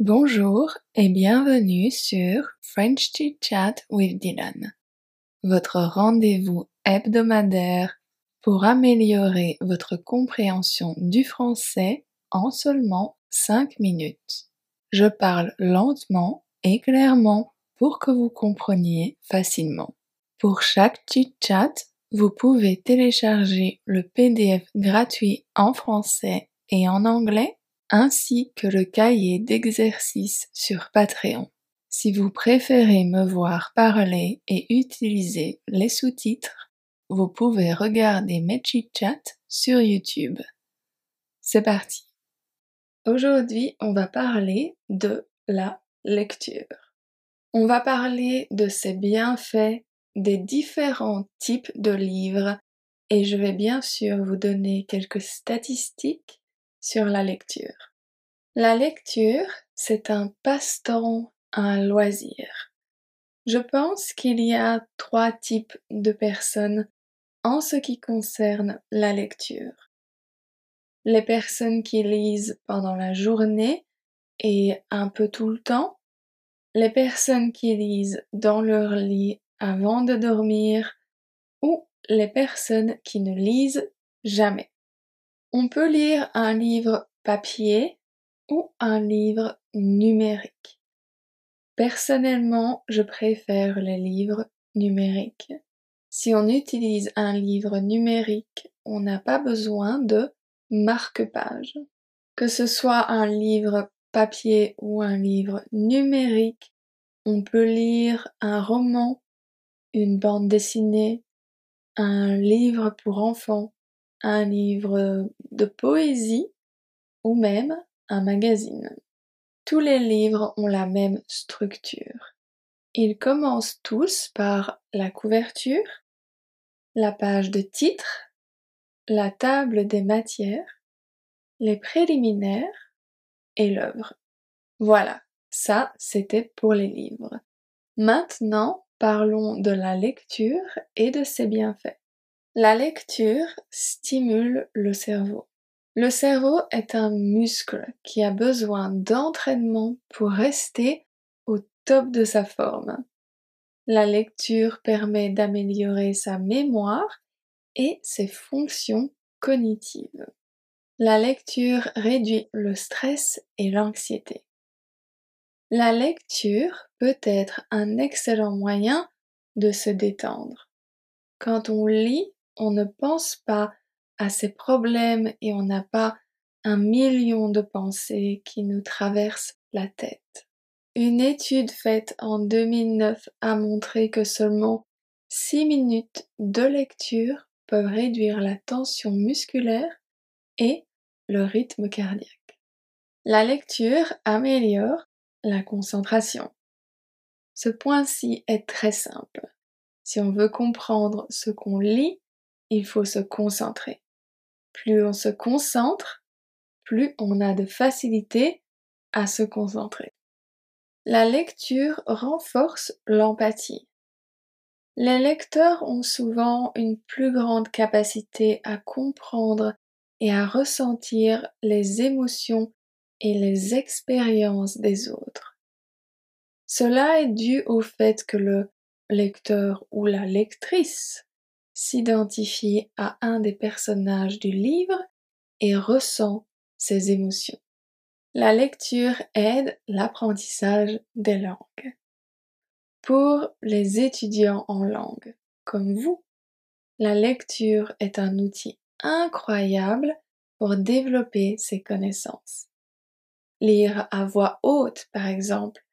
Bonjour et bienvenue sur French Chit Chat with Dylan, votre rendez-vous hebdomadaire pour améliorer votre compréhension du français en seulement 5 minutes. Je parle lentement et clairement pour que vous compreniez facilement. Pour chaque chit chat, vous pouvez télécharger le PDF gratuit en français et en anglais ainsi que le cahier d'exercices sur Patreon. Si vous préférez me voir parler et utiliser les sous-titres, vous pouvez regarder mes chit-chats sur YouTube. C'est parti. Aujourd'hui, on va parler de la lecture. On va parler de ses bienfaits, des différents types de livres et je vais bien sûr vous donner quelques statistiques sur la lecture. La lecture, c'est un passe-temps, un loisir. Je pense qu'il y a trois types de personnes en ce qui concerne la lecture. Les personnes qui lisent pendant la journée et un peu tout le temps, les personnes qui lisent dans leur lit avant de dormir ou les personnes qui ne lisent jamais. On peut lire un livre papier ou un livre numérique. Personnellement, je préfère les livres numériques. Si on utilise un livre numérique, on n'a pas besoin de marque-page. Que ce soit un livre papier ou un livre numérique, on peut lire un roman, une bande dessinée, un livre pour enfants, un livre de poésie ou même un magazine. Tous les livres ont la même structure. Ils commencent tous par la couverture, la page de titre, la table des matières, les préliminaires et l'œuvre. Voilà, ça c'était pour les livres. Maintenant, parlons de la lecture et de ses bienfaits. La lecture stimule le cerveau. Le cerveau est un muscle qui a besoin d'entraînement pour rester au top de sa forme. La lecture permet d'améliorer sa mémoire et ses fonctions cognitives. La lecture réduit le stress et l'anxiété. La lecture peut être un excellent moyen de se détendre. Quand on lit, on ne pense pas à ses problèmes et on n'a pas un million de pensées qui nous traversent la tête. Une étude faite en 2009 a montré que seulement 6 minutes de lecture peuvent réduire la tension musculaire et le rythme cardiaque. La lecture améliore la concentration. Ce point-ci est très simple. Si on veut comprendre ce qu'on lit, il faut se concentrer. Plus on se concentre, plus on a de facilité à se concentrer. La lecture renforce l'empathie. Les lecteurs ont souvent une plus grande capacité à comprendre et à ressentir les émotions et les expériences des autres. Cela est dû au fait que le lecteur ou la lectrice s'identifie à un des personnages du livre et ressent ses émotions. La lecture aide l'apprentissage des langues. Pour les étudiants en langue, comme vous, la lecture est un outil incroyable pour développer ses connaissances. Lire à voix haute, par exemple,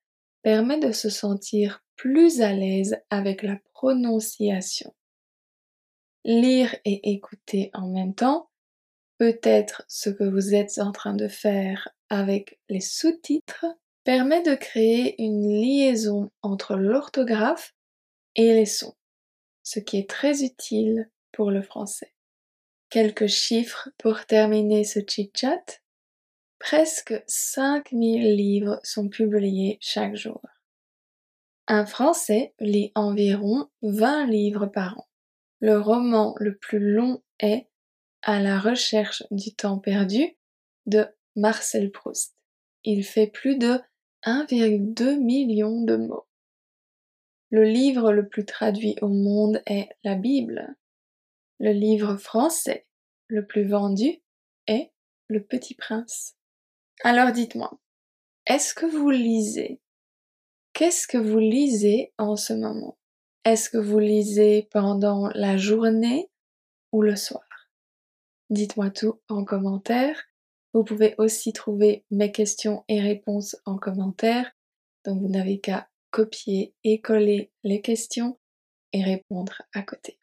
permet de se sentir plus à l'aise avec la prononciation. Lire et écouter en même temps peut être ce que vous êtes en train de faire avec les sous-titres permet de créer une liaison entre l'orthographe et les sons, ce qui est très utile pour le français. Quelques chiffres pour terminer ce chit-chat. Presque 5000 livres sont publiés chaque jour. Un Français lit environ 20 livres par an. Le roman le plus long est À la recherche du temps perdu de Marcel Proust. Il fait plus de 1,2 million de mots. Le livre le plus traduit au monde est la Bible. Le livre français le plus vendu est Le Petit Prince. Alors dites-moi, est-ce que vous lisez? Qu'est-ce que vous lisez en ce moment? Est-ce que vous lisez pendant la journée ou le soir? Dites-moi tout en commentaire. Vous pouvez aussi trouver mes questions et réponses en commentaire. Donc vous n'avez qu'à copier et coller les questions et répondre à côté.